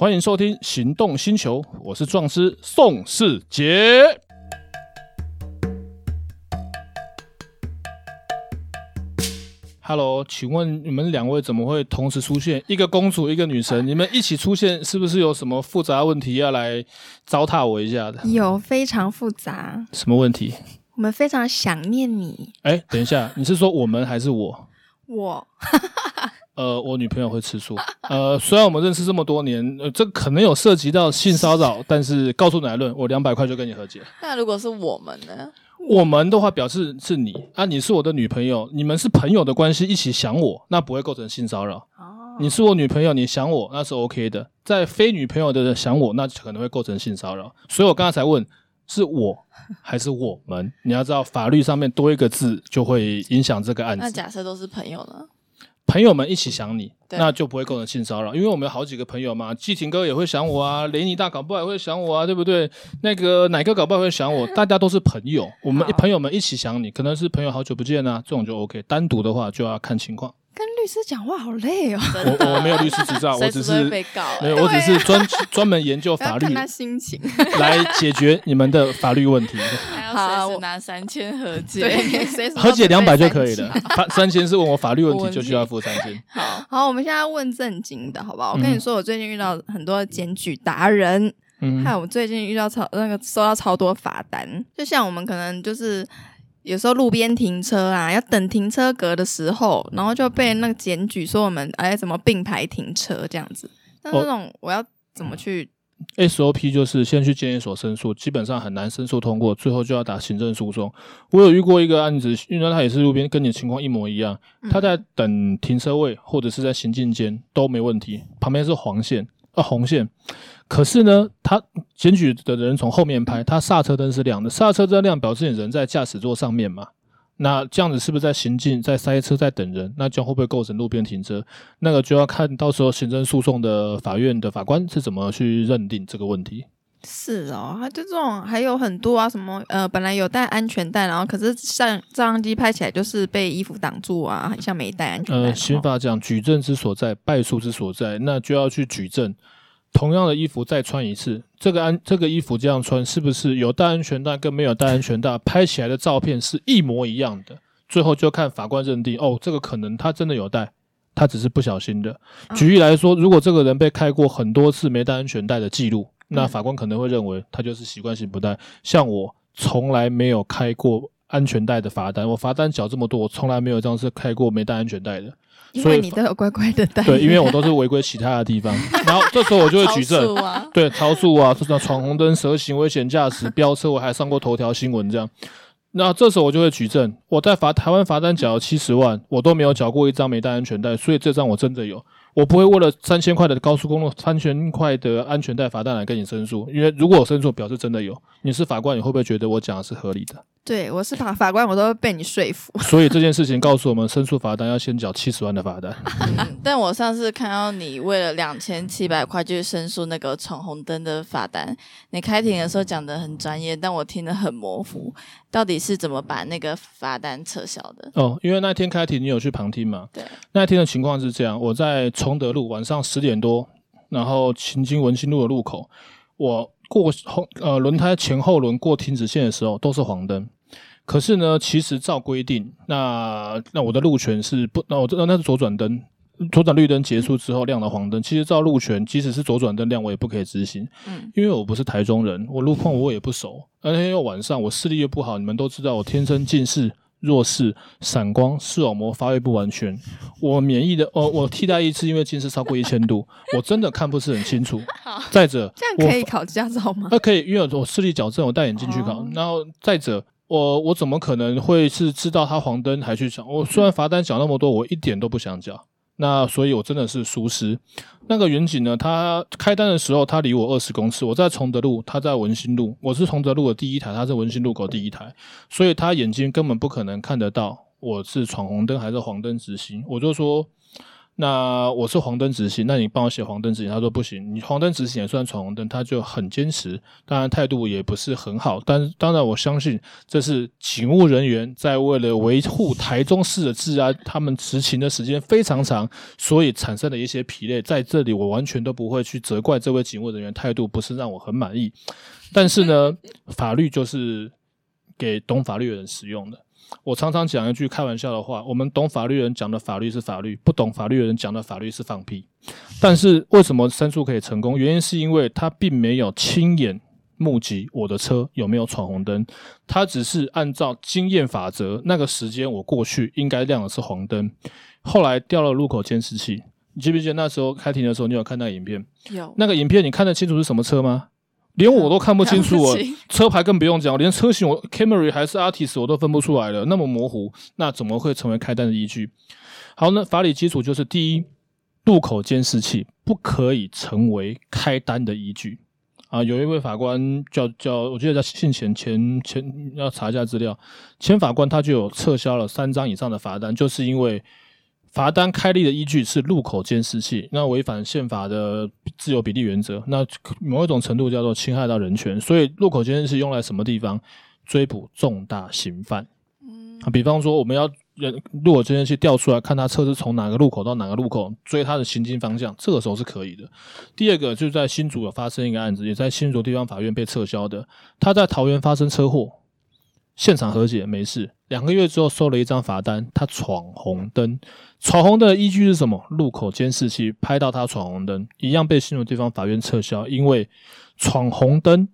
欢迎收听《行动星球》，我是壮师宋世杰。Hello，请问你们两位怎么会同时出现？一个公主，一个女神，你们一起出现，是不是有什么复杂问题要来糟蹋我一下的？有，非常复杂。什么问题？我们非常想念你。哎，等一下，你是说我们还是我？我。呃，我女朋友会吃醋。呃，虽然我们认识这么多年，呃，这可能有涉及到性骚扰，但是告诉乃论，我两百块就跟你和解。那如果是我们呢？我们的话表示是你啊，你是我的女朋友，你们是朋友的关系，一起想我，那不会构成性骚扰。哦，你是我女朋友，你想我，那是 OK 的。在非女朋友的人想我，那可能会构成性骚扰。所以我刚刚才问，是我还是我们？你要知道，法律上面多一个字就会影响这个案子。那假设都是朋友呢？朋友们一起想你，那就不会构成性骚扰，因为我们有好几个朋友嘛，季婷哥也会想我啊，雷尼大搞不好也会想我啊，对不对？那个奶哥搞不好会想我，大家都是朋友，我们朋友们一起想你，可能是朋友好久不见啊，这种就 OK。单独的话就要看情况。跟律师讲话好累哦。我我没有律师执照，我只是被告，没有，我只是专专门研究法律，看他心情 来解决你们的法律问题。好，我拿三千和解，和解两百就可以了。三千是问我法律问题，就需要付三千。好，好，我们现在问正经的，好不好？我跟你说，我最近遇到很多检举达人，嗯，还有我最近遇到超那个收到超多罚单，就像我们可能就是。有时候路边停车啊，要等停车格的时候，然后就被那个检举说我们哎怎么并排停车这样子。那这种我要怎么去？SOP 就是先去监理所申诉，基本上很难申诉通过，最后就要打行政诉讼。我有遇过一个案子，因为他也是路边，跟你的情况一模一样，他在等停车位或者是在行进间都没问题，旁边是黄线啊红线。可是呢，他检举的人从后面拍，他刹车灯是亮的，刹车灯亮表示你人在驾驶座上面嘛？那这样子是不是在行进、在塞车、在等人？那这样会不会构成路边停车？那个就要看到时候行政诉讼的法院的法官是怎么去认定这个问题。是哦，他就这种还有很多啊，什么呃，本来有带安全带，然后可是像照相机拍起来就是被衣服挡住啊，很像没带安全带。呃，刑法讲举证之所在，败诉之所在，那就要去举证。同样的衣服再穿一次，这个安这个衣服这样穿是不是有戴安全带跟没有戴安全带拍起来的照片是一模一样的？最后就看法官认定，哦，这个可能他真的有戴，他只是不小心的。举例来说，如果这个人被开过很多次没戴安全带的记录，那法官可能会认为他就是习惯性不戴。像我从来没有开过安全带的罚单，我罚单缴这么多，我从来没有这样子开过没带安全带的。因为你都有乖乖的带，对，因为我都是违规其他的地方，然后这时候我就会举证，啊对，超速啊，这种闯红灯、蛇行、危险驾驶、飙车，我还上过头条新闻这样。那这时候我就会举证，我在罚台湾罚单缴了七十万，我都没有缴过一张没带安全带，所以这张我真的有。我不会为了三千块的高速公路、三千块的安全带罚单来跟你申诉，因为如果我申诉，表示真的有。你是法官，你会不会觉得我讲的是合理的？对，我是法法官，我都会被你说服。所以这件事情告诉我们，申诉罚单要先缴七十万的罚单。嗯，但我上次看到你为了两千七百块去申诉那个闯红灯的罚单，你开庭的时候讲的很专业，但我听得很模糊。到底是怎么把那个罚单撤销的？哦，因为那天开庭你有去旁听嘛？对，那天的情况是这样，我在崇德路晚上十点多，然后行经文心路的路口，我过红呃轮胎前后轮过停止线的时候都是黄灯。可是呢，其实照规定，那那我的路权是不，那我那那是左转灯，左转绿灯结束之后亮了黄灯。其实照路权，即使是左转灯亮，我也不可以直行。嗯，因为我不是台中人，我路况我也不熟，而且又晚上，我视力又不好。你们都知道，我天生近视、弱视、散光、视网膜发育不完全。我免疫的，哦，我替代一次因为近视超过一千度，我真的看不是很清楚。再者，这样可以考驾照吗？那可以，因为我视力矫正，我戴眼镜去考。然后再者。我我怎么可能会是知道他黄灯还去缴？我虽然罚单缴那么多，我一点都不想缴。那所以，我真的是疏失。那个远景呢，他开单的时候，他离我二十公尺，我在崇德路，他在文心路。我是崇德路的第一台，他是文心路口第一台，所以他眼睛根本不可能看得到我是闯红灯还是黄灯直行。我就说，那我是黄灯执行，那你帮我写黄灯执行，他说不行，你黄灯执行也算闯红灯，他就很坚持，当然态度也不是很好，但当然我相信这是警务人员在为了维护台中市的治安，他们执勤的时间非常长，所以产生的一些疲累，在这里我完全都不会去责怪这位警务人员态度不是让我很满意，但是呢，法律就是给懂法律的人使用的。我常常讲一句开玩笑的话：我们懂法律人讲的法律是法律，不懂法律的人讲的法律是放屁。但是为什么申诉可以成功？原因是因为他并没有亲眼目击我的车有没有闯红灯，他只是按照经验法则，那个时间我过去应该亮的是黄灯，后来掉了路口监视器。你记不记得那时候开庭的时候，你有看那影片？有那个影片，你看得清楚是什么车吗？连我都看不清楚，我 车牌更不用讲，连车型我 Camry 还是 Artis 我都分不出来了，那么模糊，那怎么会成为开单的依据？好，那法理基础就是第一，路口监视器不可以成为开单的依据啊。有一位法官叫叫，我记得叫姓钱，钱钱要查一下资料，前法官他就有撤销了三张以上的罚单，就是因为。罚单开立的依据是路口监视器，那违反宪法的自由比例原则，那某一种程度叫做侵害到人权，所以路口监视器用来什么地方？追捕重大刑犯。嗯，比方说我们要人路口监视器调出来看他车是从哪个路口到哪个路口，追他的行进方向，这个时候是可以的。第二个就是在新竹有发生一个案子，也在新竹地方法院被撤销的，他在桃园发生车祸。现场和解没事，两个月之后收了一张罚单，他闯红灯，闯红灯的依据是什么？路口监视器拍到他闯红灯，一样被新竹地方法院撤销，因为闯红灯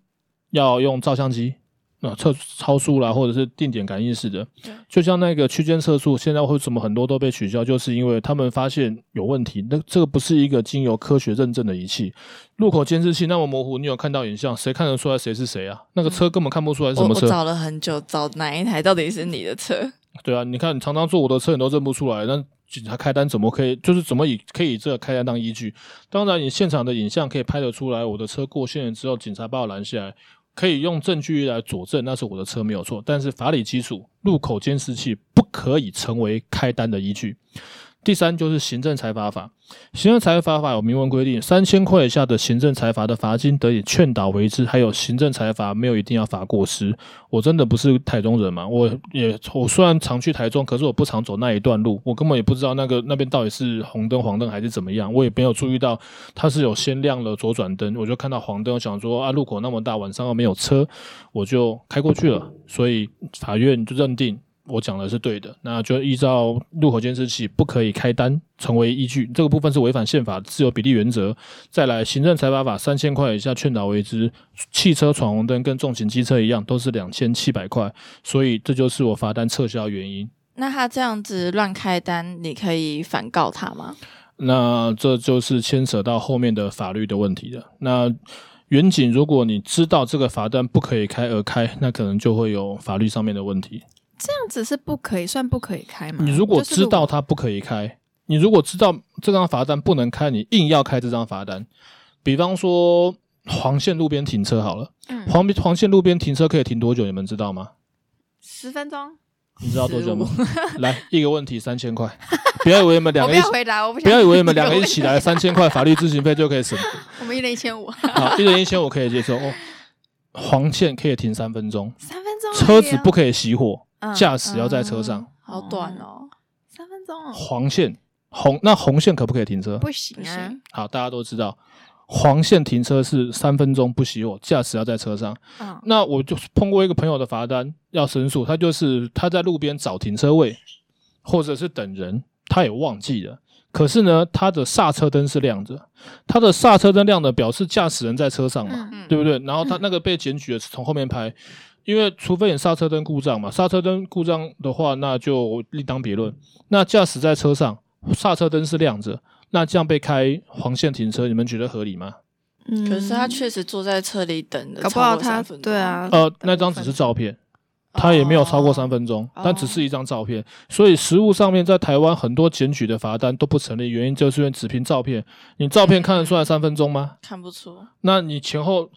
要用照相机。啊，测超速啦，或者是定点感应式的，就像那个区间测速，现在为什么很多都被取消？就是因为他们发现有问题。那这个不是一个经由科学认证的仪器，路口监视器那么模糊，你有看到影像，谁看得出来谁是谁啊？那个车根本看不出来是什么车。我，我找了很久，找哪一台到底是你的车？对啊，你看你常常坐我的车，你都认不出来。那警察开单怎么可以？就是怎么以可以以这个开单当依据？当然，你现场的影像可以拍得出来，我的车过线了之后，警察把我拦下来。可以用证据来佐证，那是我的车没有错。但是法理基础，路口监视器不可以成为开单的依据。第三就是行政裁罚法，行政裁罚法有明文规定，三千块以下的行政裁罚的罚金得以劝导为之，还有行政裁罚没有一定要罚过失。我真的不是台中人嘛，我也我虽然常去台中，可是我不常走那一段路，我根本也不知道那个那边到底是红灯黄灯还是怎么样，我也没有注意到它是有先亮了左转灯，我就看到黄灯，想说啊，路口那么大，晚上又没有车，我就开过去了，所以法院就认定。我讲的是对的，那就依照路口监视器不可以开单成为依据，这个部分是违反宪法自由比例原则。再来，行政裁罚法三千块以下劝导为之，汽车闯红灯跟重型机车一样，都是两千七百块，所以这就是我罚单撤销的原因。那他这样子乱开单，你可以反告他吗？那这就是牵扯到后面的法律的问题了。那远景，如果你知道这个罚单不可以开而开，那可能就会有法律上面的问题。这样子是不可以，算不可以开吗？你如果知道它不可以开，你如果知道这张罚单不能开，你硬要开这张罚单，比方说黄线路边停车好了，嗯、黄黄线路边停车可以停多久？你们知道吗？十分钟。你知道多久吗？来一个问题，三千块。不要以为你们两个一起，回答我不，不要以为你们两个一起来，三千块法律咨询费就可以省。我们一人一千五。好，一人一千五可以接受哦。黄线可以停三分钟，三分钟，车子不可以熄火。驾驶要在车上，好短哦，三分钟哦。黄线红，那红线可不可以停车？不行啊。好，大家都知道，黄线停车是三分钟不熄火，驾驶要在车上。嗯，那我就碰过一个朋友的罚单要申诉，他就是他在路边找停车位，或者是等人，他也忘记了。可是呢，他的刹车灯是亮着，他的刹车灯亮的表示驾驶人在车上嘛，嗯、对不对？然后他那个被检举的是从后面拍。因为除非你刹车灯故障嘛，刹车灯故障的话，那就另当别论。那驾驶在车上，刹车灯是亮着，那这样被开黄线停车，你们觉得合理吗？嗯，可是他确实坐在车里等的，搞不好他对啊，呃，那张只是照片，他也没有超过三分钟，哦、但只是一张照片。所以实物上面，在台湾很多检举的罚单都不成立，原因就是因为只凭照片，你照片看得出来三分钟吗？看不出。那你前后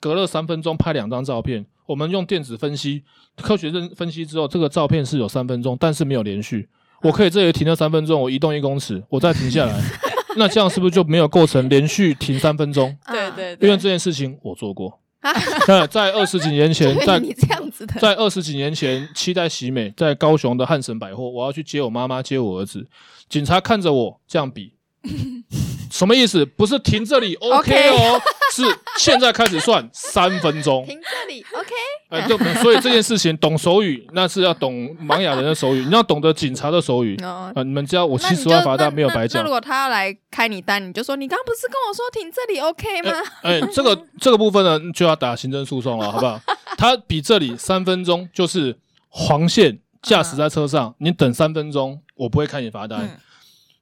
隔了三分钟拍两张照片。我们用电子分析、科学认分析之后，这个照片是有三分钟，但是没有连续。我可以这里停了三分钟，我移动一公尺，我再停下来，那这样是不是就没有构成连续停三分钟？对对，因为这件事情我做过。在在二十几年前，在你这样子的，在二十几年前，期待喜美在高雄的汉神百货，我要去接我妈妈，接我儿子，警察看着我这样比。什么意思？不是停这里 OK 哦，是现在开始算三分钟。停这里 OK。哎，就所以这件事情懂手语，那是要懂盲哑人的手语，你要懂得警察的手语啊。你们知道我七十万罚单没有白讲。那如果他要来开你单，你就说你刚刚不是跟我说停这里 OK 吗？哎，这个这个部分呢，就要打行政诉讼了，好不好？他比这里三分钟就是黄线，驾驶在车上，你等三分钟，我不会开你罚单。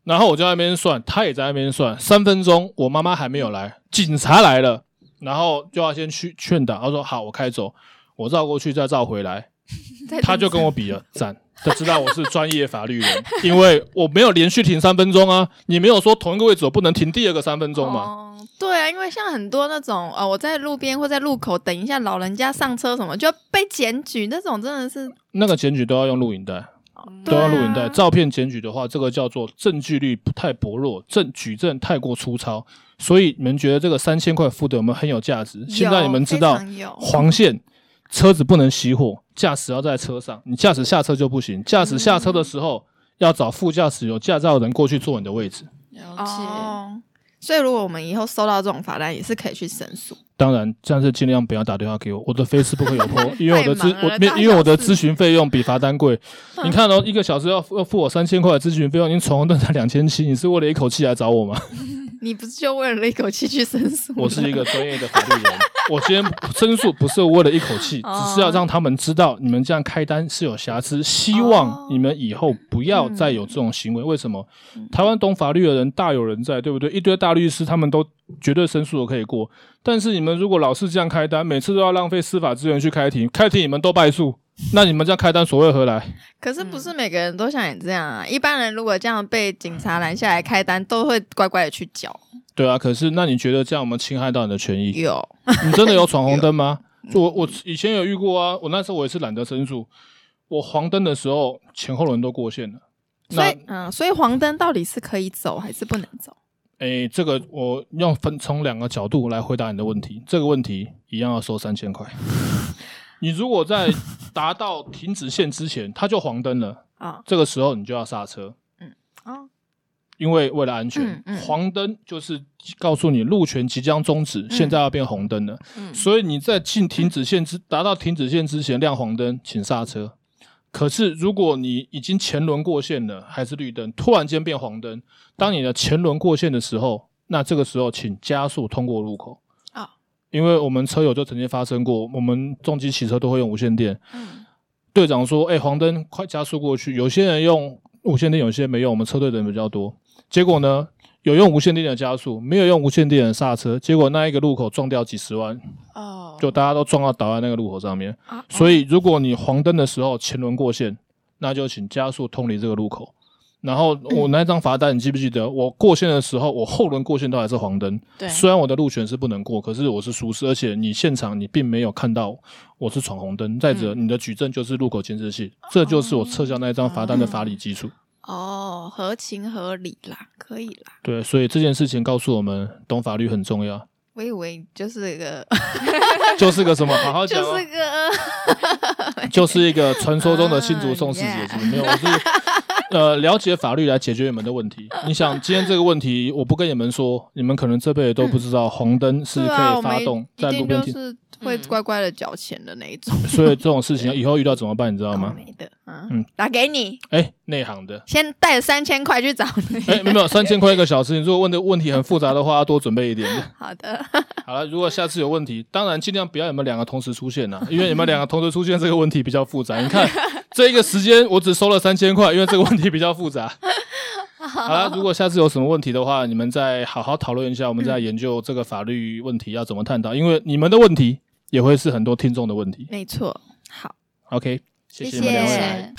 然后我就在那边算，他也在那边算，三分钟，我妈妈还没有来，警察来了，然后就要先去劝导。他说：“好，我开走，我绕过去再绕回来。”他就跟我比了赞，他知道我是专业法律人，因为我没有连续停三分钟啊，你没有说同一个位置我不能停第二个三分钟嘛？哦，对啊，因为像很多那种呃，我在路边或在路口等一下老人家上车什么，就要被检举，那种真的是那个检举都要用录影带。都要录影带，照片检举的话，这个叫做证据率太薄弱，证举证太过粗糙，所以你们觉得这个三千块付的我们很有价值。现在你们知道黄线，车子不能熄火，驾驶要在车上，你驾驶下车就不行。驾驶下车的时候，要找副驾驶有驾照的人过去坐你的位置。了解。所以，如果我们以后收到这种罚单，也是可以去申诉。当然，这样是尽量不要打电话给我，我的 Facebook 有 po，因为我的咨我因为我的咨询费用比罚单贵。你看哦，一个小时要要付我三千块的咨询费用，您闯红灯才两千七，你是为了一口气来找我吗？你不是就为了一口气去申诉？我是一个专业的法律人，我今天申诉不是为了一口气，只是要让他们知道你们这样开单是有瑕疵，希望你们以后不要再有这种行为。为什么？台湾懂法律的人大有人在，对不对？一堆大律师他们都绝对申诉都可以过，但是你们如果老是这样开单，每次都要浪费司法资源去开庭，开庭你们都败诉。那你们这样开单所谓何来？可是不是每个人都像你这样啊？一般人如果这样被警察拦下来开单，都会乖乖的去缴。对啊，可是那你觉得这样我们侵害到你的权益？有，你真的有闯红 灯吗？有我我以前有遇过啊，我那时候我也是懒得申诉。我黄灯的时候前后轮都过线了。所以嗯，所以黄灯到底是可以走还是不能走？诶，这个我用分从两个角度来回答你的问题。这个问题一样要收三千块。你如果在 达到停止线之前，它就黄灯了啊，这个时候你就要刹车，嗯啊，因为为了安全，黄灯就是告诉你路权即将终止，现在要变红灯了，嗯所以你在进停止线之达到停止线之前亮黄灯，请刹车。可是如果你已经前轮过线了，还是绿灯，突然间变黄灯，当你的前轮过线的时候，那这个时候请加速通过路口。因为我们车友就曾经发生过，我们重机骑车都会用无线电。嗯，队长说：“哎，黄灯，快加速过去。”有些人用无线电，有些人没用。我们车队的人比较多，结果呢，有用无线电的加速，没有用无线电的刹车，结果那一个路口撞掉几十万。哦，就大家都撞到倒在那个路口上面。啊，所以如果你黄灯的时候前轮过线，那就请加速通离这个路口。然后我那张罚单，你记不记得？我过线的时候，我后轮过线都还是黄灯。对，虽然我的路权是不能过，可是我是舒适，而且你现场你并没有看到我是闯红灯。再者，你的举证就是路口监视器，这就是我撤销那一张罚单的法理基础。哦，合情合理啦，可以啦。对，所以这件事情告诉我们，懂法律很重要。我以为就是一个，就是个什么？好好讲。就是个，就是一个传说中的新竹宋氏姐 姐，没有，我是。呃，了解法律来解决你们的问题。你想，今天这个问题，我不跟你们说，你们可能这辈子都不知道红灯是可以发动在路边停。会乖乖的缴钱的那一种，所以这种事情以后遇到怎么办？你知道吗？没的，嗯，打给你，哎，内行的，先带三千块去找你。哎，没有三千块一个小时，你如果问的问题很复杂的话，要多准备一点。好的，好了，如果下次有问题，当然尽量不要你们两个同时出现呐，因为你们两个同时出现这个问题比较复杂。你看这一个时间我只收了三千块，因为这个问题比较复杂。好了，如果下次有什么问题的话，你们再好好讨论一下，我们再研究这个法律问题要怎么探讨，因为你们的问题。也会是很多听众的问题。没错，好，OK，谢谢你们两位。谢谢。